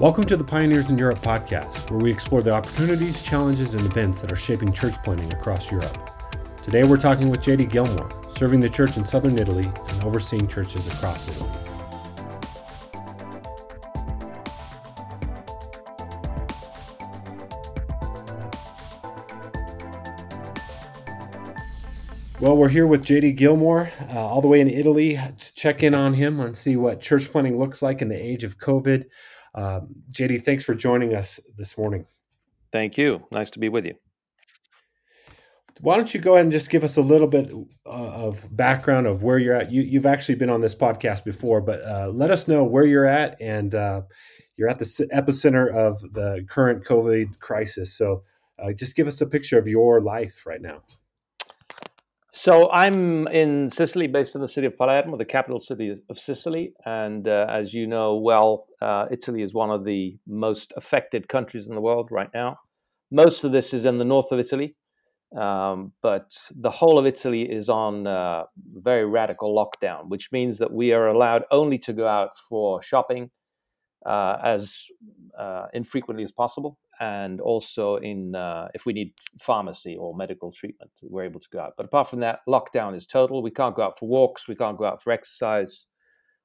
Welcome to the Pioneers in Europe podcast, where we explore the opportunities, challenges, and events that are shaping church planting across Europe. Today we're talking with JD Gilmore, serving the church in southern Italy and overseeing churches across Italy. Well, we're here with JD Gilmore, uh, all the way in Italy, to check in on him and see what church planting looks like in the age of COVID. Um, JD, thanks for joining us this morning. Thank you. Nice to be with you. Why don't you go ahead and just give us a little bit uh, of background of where you're at? You, have actually been on this podcast before, but uh, let us know where you're at. And uh, you're at the epicenter of the current COVID crisis. So uh, just give us a picture of your life right now. So I'm in Sicily, based in the city of Palermo, the capital city of Sicily. And uh, as you know well, uh, Italy is one of the most affected countries in the world right now. Most of this is in the north of Italy, um, but the whole of Italy is on uh, very radical lockdown, which means that we are allowed only to go out for shopping uh, as uh, infrequently as possible and also in uh, if we need pharmacy or medical treatment, we're able to go out. But apart from that, lockdown is total. We can't go out for walks. We can't go out for exercise.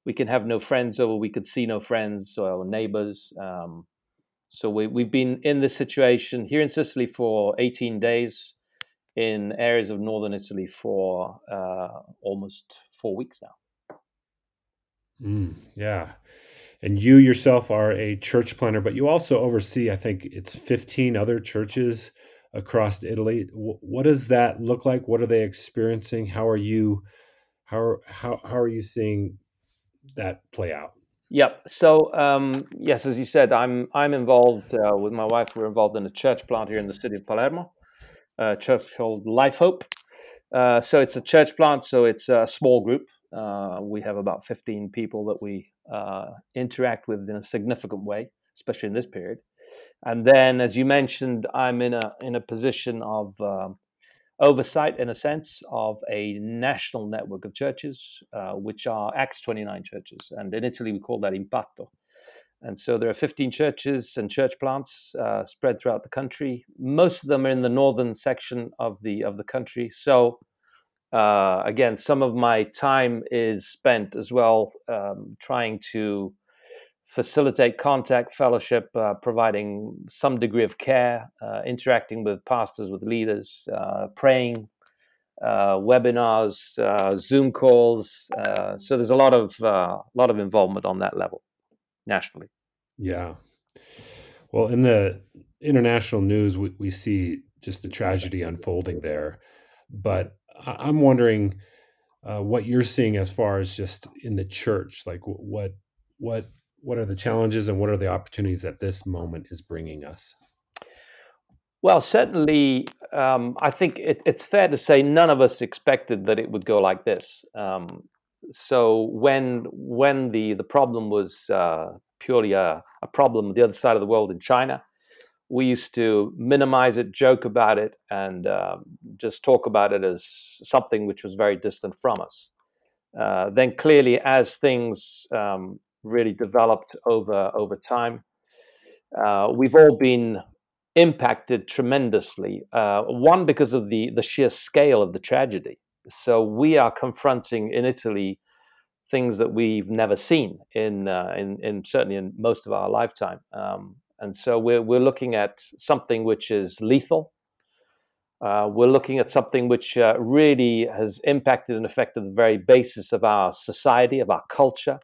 We can have no friends over. We could see no friends or neighbors. Um, so we, we've been in this situation here in Sicily for 18 days, in areas of northern Italy for uh, almost four weeks now. Mm, yeah and you yourself are a church planter, but you also oversee, I think it's 15 other churches across Italy. What does that look like? What are they experiencing? How are you, how, how, how are you seeing that play out? Yep. So um, yes, as you said, I'm I'm involved uh, with my wife. We're involved in a church plant here in the city of Palermo, a church called Life Hope. Uh, so it's a church plant. So it's a small group. Uh, we have about 15 people that we uh, interact with in a significant way, especially in this period. And then, as you mentioned, I'm in a in a position of um, oversight, in a sense, of a national network of churches, uh, which are Acts 29 churches, and in Italy we call that Impatto. And so there are 15 churches and church plants uh, spread throughout the country. Most of them are in the northern section of the of the country. So uh, again, some of my time is spent as well um, trying to facilitate contact, fellowship, uh, providing some degree of care, uh, interacting with pastors, with leaders, uh, praying, uh, webinars, uh, Zoom calls. so there's a lot of lot of involvement on that level nationally. Yeah. Well, in the international news, we, we see just the tragedy unfolding there, but I'm wondering uh, what you're seeing as far as just in the church, like what what what are the challenges and what are the opportunities that this moment is bringing us? Well, certainly, um, I think it, it's fair to say none of us expected that it would go like this. Um, so when when the the problem was uh, purely a, a problem the other side of the world in China, we used to minimize it, joke about it, and uh, just talk about it as something which was very distant from us. Uh, then clearly, as things um, really developed over over time, uh, we've all been impacted tremendously. Uh, one because of the the sheer scale of the tragedy. So we are confronting in Italy things that we've never seen in uh, in, in certainly in most of our lifetime. Um, and so we're, we're looking at something which is lethal. Uh, we're looking at something which uh, really has impacted and affected the very basis of our society, of our culture.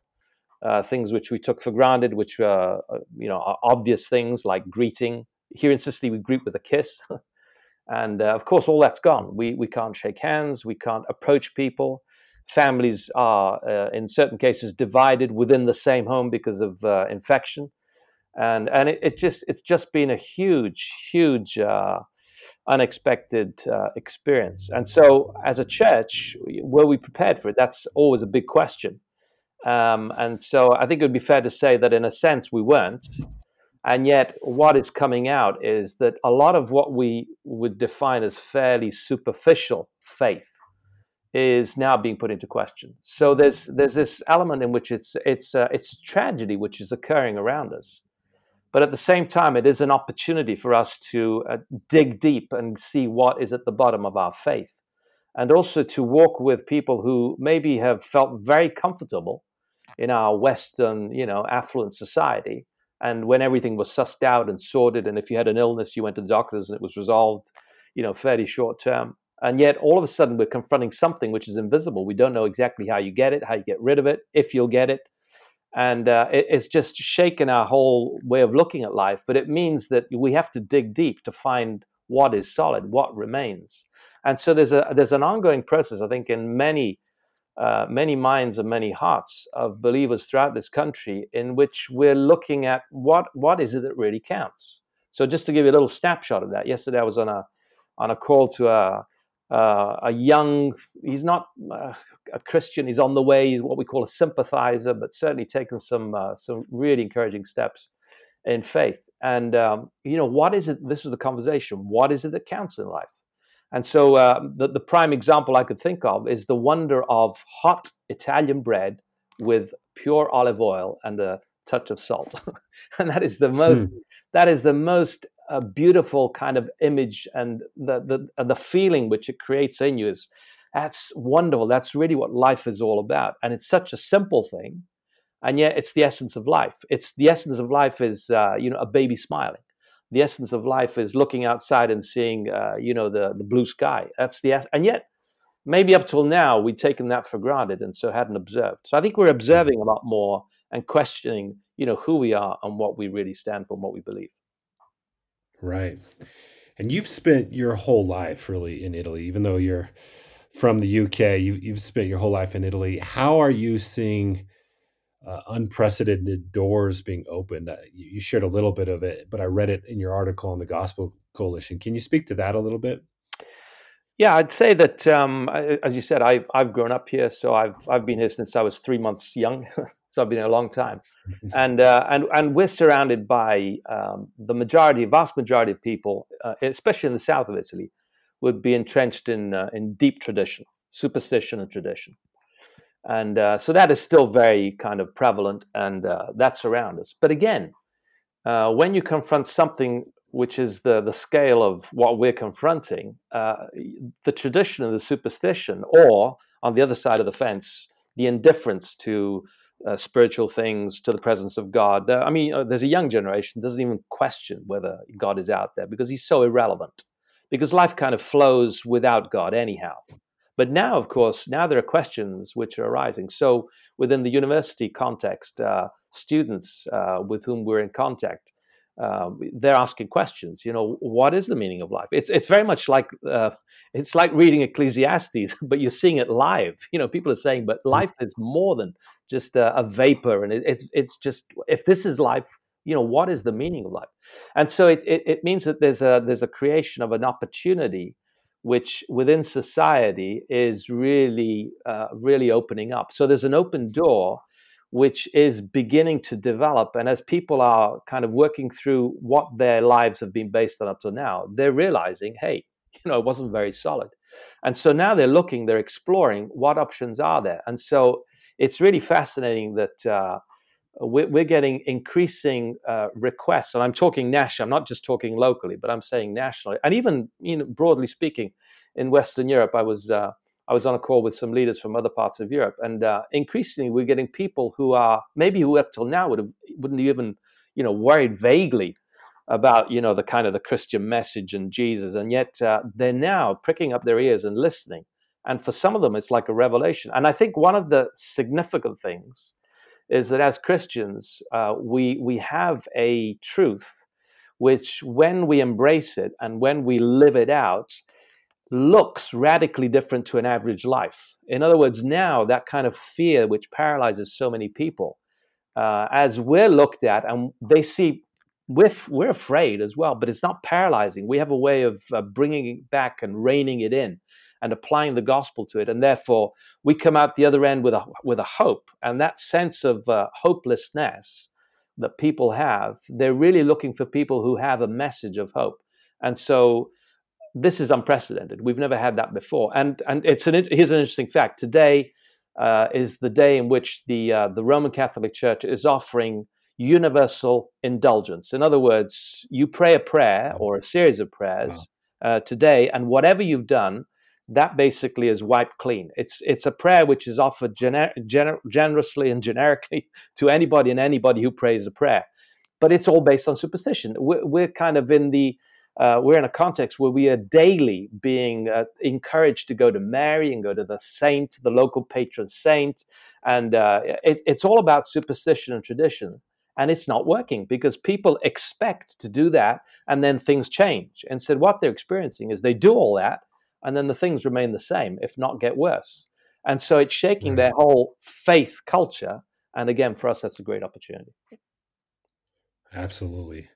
Uh, things which we took for granted, which are, uh, you know, are obvious things like greeting. Here in Sicily, we greet with a kiss. and uh, of course, all that's gone. We, we can't shake hands. We can't approach people. Families are, uh, in certain cases, divided within the same home because of infection and and it, it just it's just been a huge huge uh, unexpected uh, experience. And so as a church were we prepared for it? That's always a big question. Um, and so i think it would be fair to say that in a sense we weren't. And yet what is coming out is that a lot of what we would define as fairly superficial faith is now being put into question. So there's there's this element in which it's it's uh, it's a tragedy which is occurring around us But at the same time, it is an opportunity for us to uh, dig deep and see what is at the bottom of our faith. And also to walk with people who maybe have felt very comfortable in our Western, you know, affluent society. And when everything was sussed out and sorted, and if you had an illness, you went to the doctors and it was resolved, you know, fairly short term. And yet, all of a sudden, we're confronting something which is invisible. We don't know exactly how you get it, how you get rid of it, if you'll get it and uh, it, it's just shaken our whole way of looking at life. But it means that we have to dig deep to find what is solid, what remains. And so there's a there's an ongoing process, I think, in many uh, many minds and many hearts of believers throughout this country, in which we're looking at what what is it that really counts. So just to give you a little snapshot of that, yesterday I was on a on a call to a uh, a young, he's not uh, a Christian, he's on the way, he's what we call a sympathizer, but certainly taken some, uh, some really encouraging steps in faith. And, um, you know, what is it? This was the conversation. What is it that counts in life? And so uh, the, the prime example I could think of is the wonder of hot Italian bread with pure olive oil and a touch of salt. and that is the most, hmm. that is the most a beautiful kind of image and the the the feeling which it creates in you is that's wonderful. That's really what life is all about, and it's such a simple thing, and yet it's the essence of life. It's the essence of life is uh, you know a baby smiling. The essence of life is looking outside and seeing uh, you know the the blue sky. That's the and yet maybe up till now we'd taken that for granted and so hadn't observed. So I think we're observing a lot more and questioning you know who we are and what we really stand for and what we believe. Right. And you've spent your whole life really in Italy, even though you're from the UK, you've, you've spent your whole life in Italy. How are you seeing uh, unprecedented doors being opened? Uh, you, you shared a little bit of it, but I read it in your article on the Gospel Coalition. Can you speak to that a little bit? Yeah, I'd say that, um, as you said, I've I've grown up here, so I've I've been here since I was three months young. So I've been here a long time, and uh, and and we're surrounded by um, the majority, vast majority of people, uh, especially in the south of Italy, would be entrenched in uh, in deep tradition, superstition, and tradition, and uh, so that is still very kind of prevalent, and uh, that's around us. But again, uh, when you confront something which is the the scale of what we're confronting, the tradition and the superstition, or on the other side of the fence, the indifference to uh, spiritual things to the presence of God. Uh, I mean, uh, there's a young generation doesn't even question whether God is out there because he's so irrelevant. Because life kind of flows without God anyhow. But now, of course, now there are questions which are arising. So within the university context, uh, students uh, with whom we're in contact uh, they're asking questions. You know, what is the meaning of life? It's it's very much like uh, it's like reading Ecclesiastes, but you're seeing it live. You know, people are saying, but mm. life is more than just a, a vapor, and it, it's it's just if this is life, you know, what is the meaning of life? And so it, it, it means that there's a there's a creation of an opportunity which within society is really uh, really opening up. So there's an open door which is beginning to develop. And as people are kind of working through what their lives have been based on up to now, they're realizing, hey, you know, it wasn't very solid. And so now they're looking, they're exploring what options are there. And so it's really fascinating that uh, we're, we're, getting increasing uh, requests. And I'm talking national, I'm not just talking locally, but I'm saying nationally. And even, you know, broadly speaking, in Western Europe, I was. Uh, I was on a call with some leaders from other parts of Europe, and uh, increasingly we're getting people who are maybe who up till now would have wouldn't even you know worried vaguely about you know the kind of the Christian message and Jesus, and yet uh, they're now pricking up their ears and listening. And for some of them, it's like a revelation. And I think one of the significant things is that as Christians, uh, we we have a truth which, when we embrace it and when we live it out, looks radically different to an average life. In other words, now that kind of fear which paralyzes so many people, uh, as we're looked at and they see, we're, we're afraid as well, but it's not paralyzing. We have a way of uh, bringing it back and reining it in and applying the gospel to it. And therefore, we come out the other end with a, with a hope. And that sense of uh, hopelessness that people have, they're really looking for people who have a message of hope. And so, this is unprecedented. We've never had that before. And and it's an here's an interesting fact. Today uh, is the day in which the uh, the Roman Catholic Church is offering universal indulgence. In other words, you pray a prayer or a series of prayers wow. uh, today, and whatever you've done, that basically is wiped clean. It's it's a prayer which is offered gener- gener- generously and generically to anybody and anybody who prays a prayer, but it's all based on superstition. We're, we're kind of in the uh, we're in a context where we are daily being uh, encouraged to go to Mary and go to the saint, the local patron saint, and uh, it, it's all about superstition and tradition and it's not working because people expect to do that and then things change and said what they're experiencing is they do all that and then the things remain the same if not get worse. And so it's shaking their whole faith culture and again for us that's a great opportunity. Absolutely.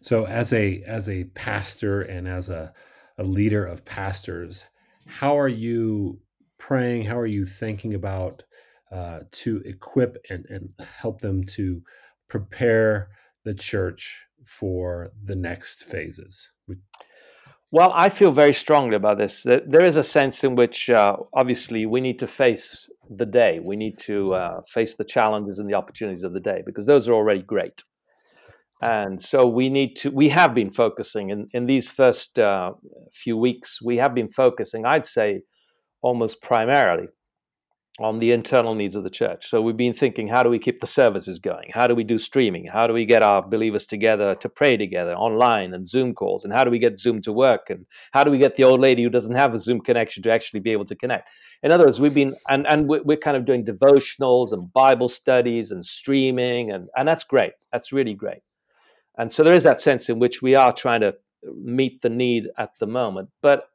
So as a as a pastor and as a, a leader of pastors how are you praying? How are you thinking about uh, to equip and, and help them to prepare the church for the next phases? Well, I feel very strongly about this. There is a sense in which, uh, obviously, we need to face the day. We need to uh, face the challenges and the opportunities of the day because those are already great. And so we need to. We have been focusing in in these first uh, few weeks. We have been focusing, I'd say, almost primarily on the internal needs of the church. So we've been thinking, how do we keep the services going? How do we do streaming? How do we get our believers together to pray together online and Zoom calls? And how do we get Zoom to work? And how do we get the old lady who doesn't have a Zoom connection to actually be able to connect? In other words, we've been, and, and we're kind of doing devotionals and Bible studies and streaming, and, and that's great. That's really great. And so there is that sense in which we are trying to meet the need at the moment. But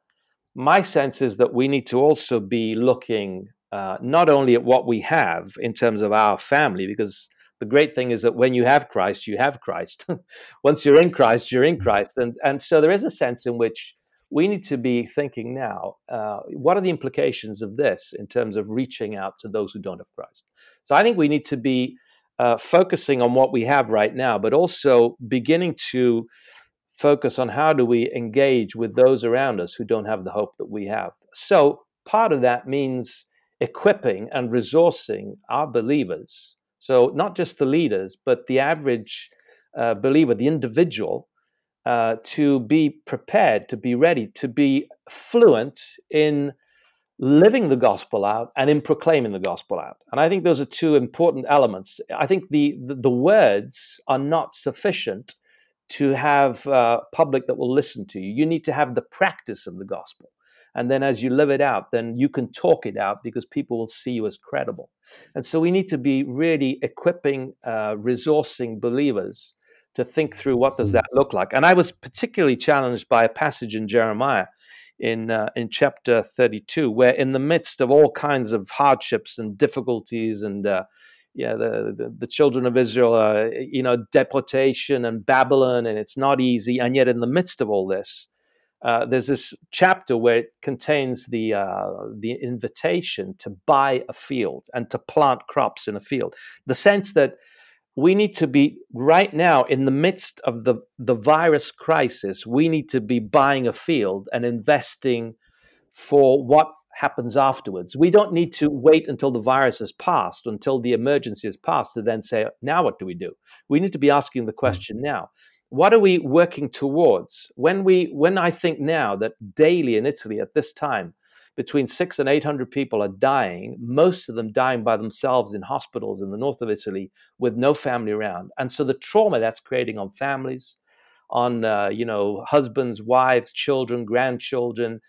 my sense is that we need to also be looking uh, not only at what we have in terms of our family, because the great thing is that when you have Christ, you have Christ. Once you're in Christ, you're in mm-hmm. Christ, and and so there is a sense in which we need to be thinking now: uh, what are the implications of this in terms of reaching out to those who don't have Christ? So I think we need to be uh, focusing on what we have right now, but also beginning to focus on how do we engage with those around us who don't have the hope that we have. So part of that means equipping and resourcing our believers. So, not just the leaders, but the average uh, believer, the individual, uh, to be prepared, to be ready, to be fluent in living the gospel out and in proclaiming the gospel out. And I think those are two important elements. I think the, the, the words are not sufficient to have uh, public that will listen to you. You need to have the practice of the gospel. And then as you live it out, then you can talk it out because people will see you as credible. And so we need to be really equipping, uh, resourcing believers to think through what does that look like. And I was particularly challenged by a passage in Jeremiah in uh, in chapter 32, where in the midst of all kinds of hardships and difficulties and uh, yeah, the, the, the children of Israel, are, you know, deportation and Babylon, and it's not easy. And yet, in the midst of all this, uh, there's this chapter where it contains the uh, the invitation to buy a field and to plant crops in a field. The sense that we need to be right now in the midst of the the virus crisis. We need to be buying a field and investing for what happens afterwards. We don't need to wait until the virus has passed, until the emergency has passed, to then say, now what do we do? We need to be asking the hmm. question now what are we working towards? When we when i think now that daily in italy at this time between six and eight hundred people are dying most of them dying by themselves in hospitals in the north of italy with no family around. And so the trauma that's creating on families on uh, you know husbands wives children grandchildren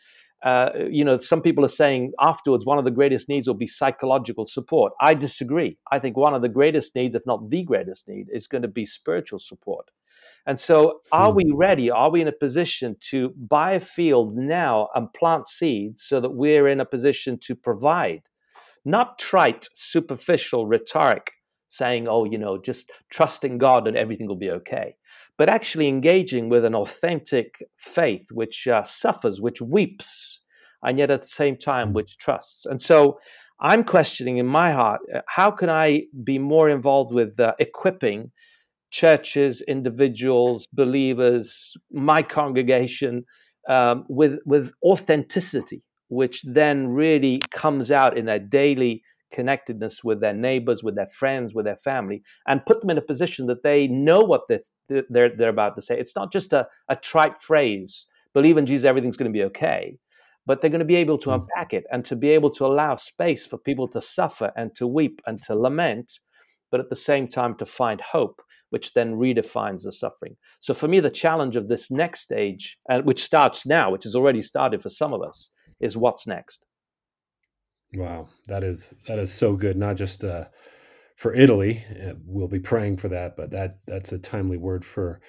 uh, you know some people are saying afterwards one of the greatest needs will be psychological support. I disagree. I think one of the greatest needs if not the greatest need is going to be spiritual support and so, are we hmm. ready? Are we in a position to buy a field now and plant seeds so that we're in a position to provide? Not trite, superficial rhetoric saying, oh, you know, just trusting God and everything will be okay, but actually engaging with an authentic faith which uh, suffers, which weeps, and yet at the same time, hmm. which trusts. And so, I'm questioning in my heart uh, how can I be more involved with uh, equipping churches, individuals, believers, my congregation, um, with with authenticity, which then really comes out in their daily connectedness with their neighbors, with their friends, with their family, and put them in a position that they know what they're, they're, they're about to say. It's not just a, a trite phrase, believe in Jesus, everything's going to be okay. But they're going to be able to hmm. unpack it and to be able to allow space for people to suffer and to weep and to lament, but at the same time to find hope which then redefines the suffering. So for me, the challenge of this next stage, and which starts now, which has already started for some of us, is what's next. Wow, that is that is so good. Not just uh, for Italy, uh, we'll be praying for that, but that that's a timely word for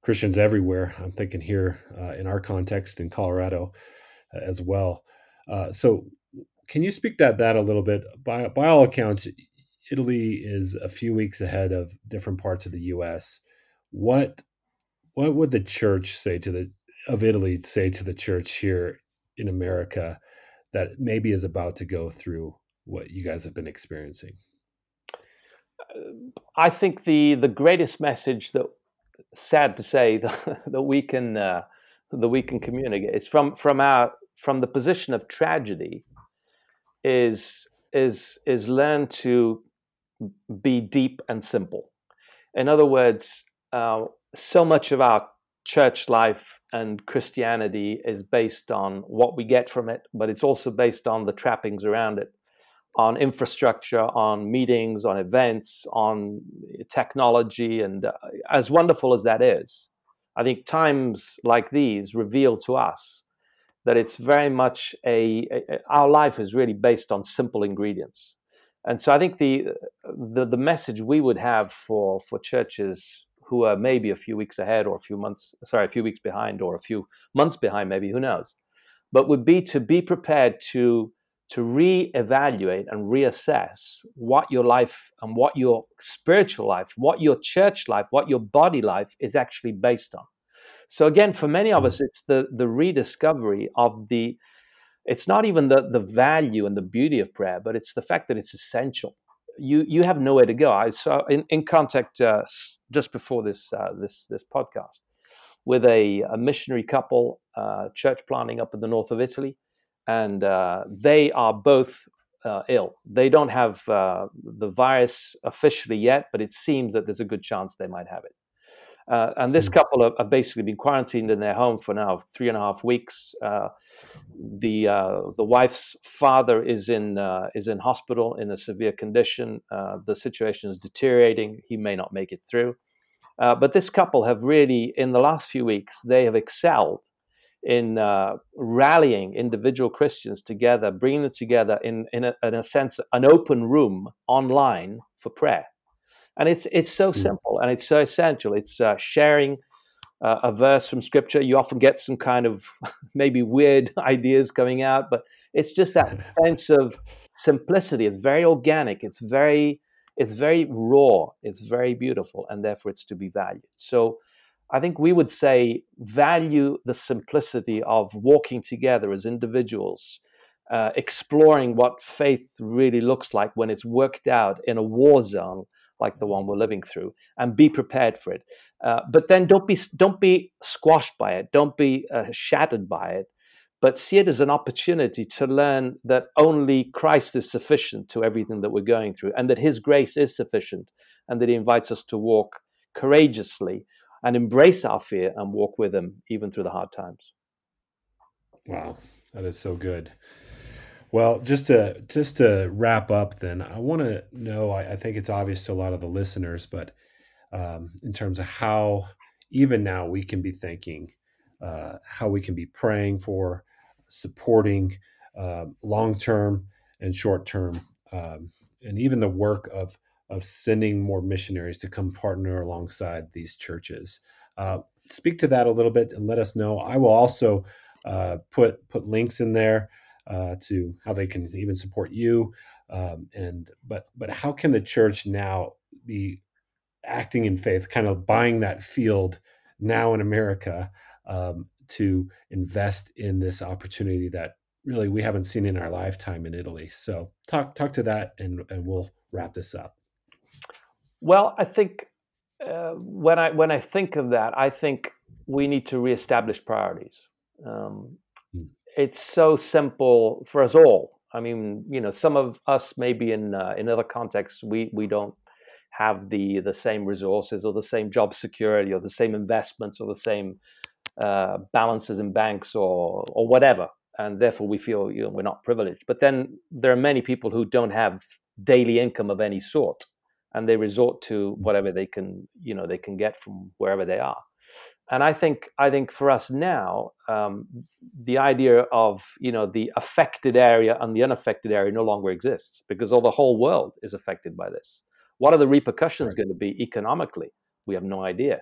Christians everywhere. I'm thinking here uh, in our context in Colorado uh, as well. Uh, so, can you speak that that a little bit? By by all accounts, Italy is a few weeks ahead of different parts of the U.S. What what would the church say to the of Italy say to the church here in America that maybe is about to go through what you guys have been experiencing? I think the the greatest message that, sad to say, that, that we can uh, that we can communicate is from from our from the position of tragedy is is is learn to be deep and simple. In other words, uh, so much of our church life and Christianity is based on what we get from it, but it's also based on the trappings around it, on infrastructure, on meetings, on events, on technology. And uh, as wonderful as that is, I think times like these reveal to us that it's very much a, a our life is really based on simple ingredients. And so I think the, the the message we would have for for churches who are maybe a few weeks ahead or a few months, sorry, a few weeks behind or a few months behind, maybe, who knows, but would be to be prepared to, to reevaluate and reassess what your life and what your spiritual life, what your church life, what your body life is actually based on. So again, for many of us, it's the, the rediscovery of the, it's not even the, the value and the beauty of prayer, but it's the fact that it's essential you you have nowhere to go. I saw in, in contact uh, just before this uh, this this podcast with a, a missionary couple, uh, church planting up in the north of Italy, and uh, they are both uh, ill. They don't have uh, the virus officially yet, but it seems that there's a good chance they might have it. Uh, and this hmm. couple have, have, basically been quarantined in their home for now three and a half weeks. Uh, the uh, the wife's father is in uh, is in hospital in a severe condition. Uh, the situation is deteriorating. He may not make it through. Uh, but this couple have really, in the last few weeks, they have excelled in rallying individual Christians together, bringing them together in in a, in a sense an open room online for prayer and it's it's so hmm. simple and it's so essential. It's uh, sharing uh, a verse from Scripture. You often get some kind of maybe weird ideas coming out, but it's just that sense of simplicity. It's very organic. It's very it's very raw. It's very beautiful, and therefore it's to be valued. So. I think we would say value the simplicity of walking together as individuals, uh, exploring what faith really looks like when it's worked out in a war zone like the one we're living through, and be prepared for it. Uh, but then don't be don't be squashed by it. Don't be uh, shattered by it. But see it as an opportunity to learn that only Christ is sufficient to everything that we're going through, and that His grace is sufficient, and that He invites us to walk courageously and embrace our fear and walk with Him even through the hard times. Wow, that is so good. Well, just to just to wrap up, then I want to know. I, I, think it's obvious to a lot of the listeners, but um, in terms of how even now we can be thinking, uh, how we can be praying for, supporting uh, long term and short term, um, and even the work of of sending more missionaries to come partner alongside these churches. Uh, speak to that a little bit and let us know. I will also uh, put put links in there uh, to how they can even support you. Um, and but but how can the church now be acting in faith, kind of buying that field now in America um, to invest in this opportunity that really we haven't seen in our lifetime in Italy. So talk talk to that, and, and we'll wrap this up. Well, I think uh, when I when I think of that, I think we need to reestablish priorities. Um, it's so simple for us all. I mean, you know, some of us maybe in uh, in other contexts we we don't have the the same resources or the same job security or the same investments or the same uh, balances in banks or or whatever, and therefore we feel you know, we're not privileged. But then there are many people who don't have daily income of any sort, and they resort to whatever they can you know they can get from wherever they are and I think I think for us now, um, the idea of you know the affected area and the unaffected area no longer exists because all the whole world is affected by this. What are the repercussions right. going to be economically? We have no idea.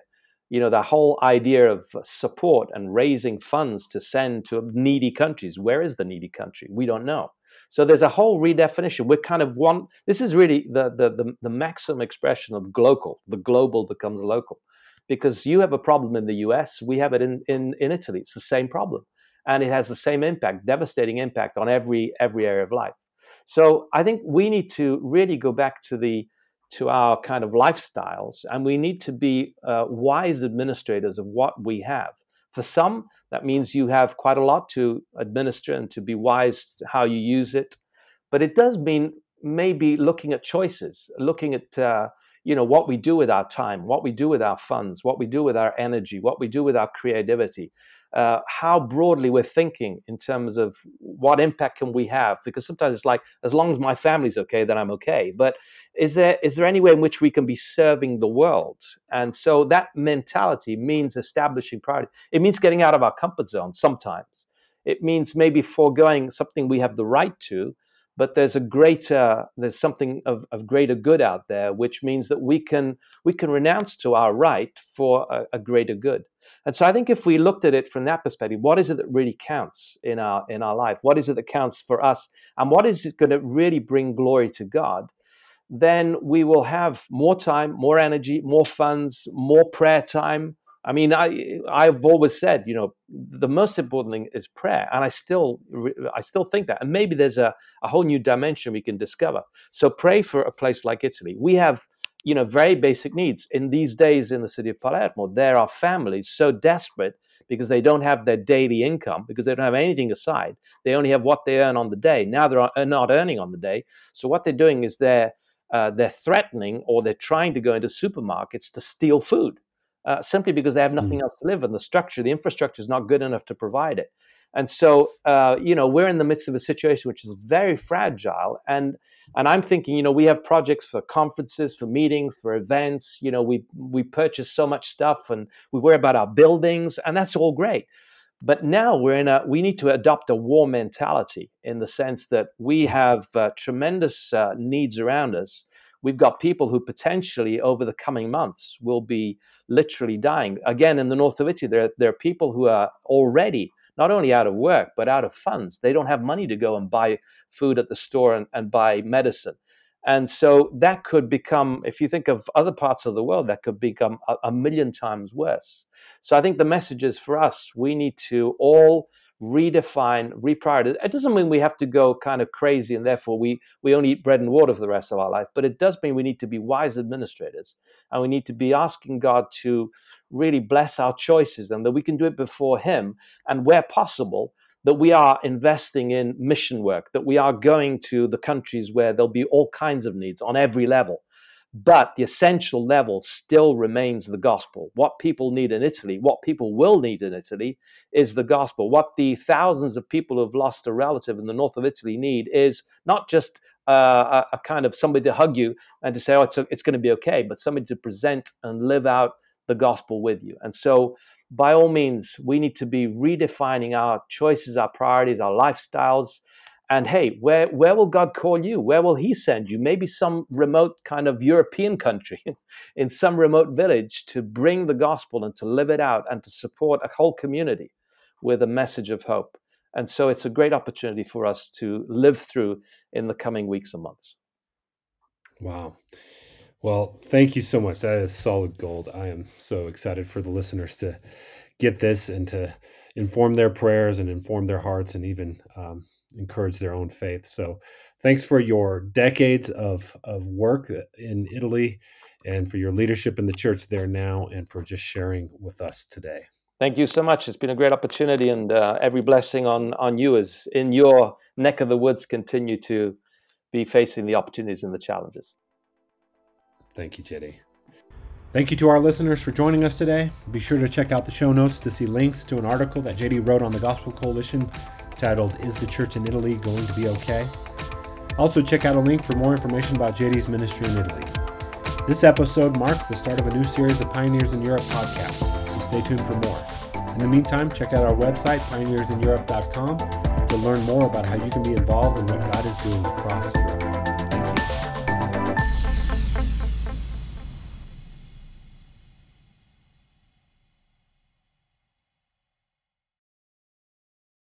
You know, the whole idea of support and raising funds to send to needy countries. Where is the needy country? We don't know. So there's a whole redefinition. We're kind of one. This is really the the the, the maximum expression of global. The global becomes local because you have a problem in the US, we have it in, in, in Italy. It's the same problem. And it has the same impact, devastating impact on every every area of life. So I think we need to really go back to the to our kind of lifestyles, and we need to be uh, wise administrators of what we have. For some, that means you have quite a lot to administer and to be wise how you use it. But it does mean maybe looking at choices, looking at uh, you know what we do with our time what we do with our funds what we do with our energy what we do with our creativity uh, how broadly we're thinking in terms of what impact can we have? Because sometimes it's like as long as my family's okay then i'm okay. But is there is there any way in which we can be serving the world? And so that mentality means establishing priority it means getting out of our comfort zone sometimes. It means maybe foregoing something we have the right to but there's a greater there's something of, of greater good out there which means that we can we can renounce to our right for a, a, greater good. And so i think if we looked at it from that perspective what is it that really counts in our in our life? What is it that counts for us? And what is it going to really bring glory to god? Then we will have more time more energy more funds more prayer time I mean, I I've always said, you know, the most important thing is prayer, and I still I still think that. And maybe there's a, a whole new dimension we can discover. So pray for a place like Italy. We have, you know, very basic needs in these days in the city of Palermo. There are families so desperate because they don't have their daily income because they don't have anything aside. They only have what they earn on the day. Now they're not earning on the day. So what they're doing is they're uh, they're threatening or they're trying to go into supermarkets to steal food uh, simply because they have nothing mm. else to live and the structure the infrastructure is not good enough to provide it and so uh, you know we're in the midst of a situation which is very fragile and and i'm thinking you know we have projects for conferences for meetings for events you know we we purchase so much stuff and we worry about our buildings and that's all great but now we're in a we need to adopt a war mentality in the sense that we have uh, tremendous uh, needs around us we've got people who potentially over the coming months will be literally dying. Again, in the north of Italy, there, there are people who are already not only out of work, but out of funds. They don't have money to go and buy food at the store and, and buy medicine. And so that could become, if you think of other parts of the world, that could become a, a million times worse. So I think the message is for us, we need to all redefine, reprioritize. It doesn't mean we have to go kind of crazy and therefore we, we only eat bread and water for the rest of our life, but it does mean we need to be wise administrators and we need to be asking God to really bless our choices and that we can do it before Him. And where possible, that we are investing in mission work, that we are going to the countries where there'll be all kinds of needs on every level but the essential level still remains the gospel. What people need in Italy, what people will need in Italy, is the gospel. What the thousands of people who have lost a relative in the north of Italy need is not just uh, a, a, kind of somebody to hug you and to say, oh, it's, it's going to be okay, but somebody to present and live out the gospel with you. And so, by all means, we need to be redefining our choices, our priorities, our lifestyles and hey where where will god call you? Where will he send you? Maybe some remote kind of european country in some remote village to bring the gospel and to live it out and to support a whole community with a message of hope. And so it's a great opportunity for us to live through in the coming weeks and months. Wow. Well thank you so much. That is solid gold. I am so excited for the listeners to get this and to inform their prayers and inform their hearts and even um, encourage their own faith. So, thanks for your decades of of work in Italy, and for your leadership in the church there now, and for just sharing with us today. Thank you so much. It's been a great opportunity, and uh, every blessing on on you as in your neck of the woods continue to be facing the opportunities and the challenges. Thank you, JD. Thank you to our listeners for joining us today. Be sure to check out the show notes to see links to an article that JD wrote on the Gospel Coalition titled Is the Church in Italy Going to Be Okay? Also, check out a link for more information about JD's ministry in Italy. This episode marks the start of a new series of Pioneers in Europe podcasts, so stay tuned for more. In the meantime, check out our website, pioneersineurope.com, to learn more about how you can be involved in what God is doing across Europe.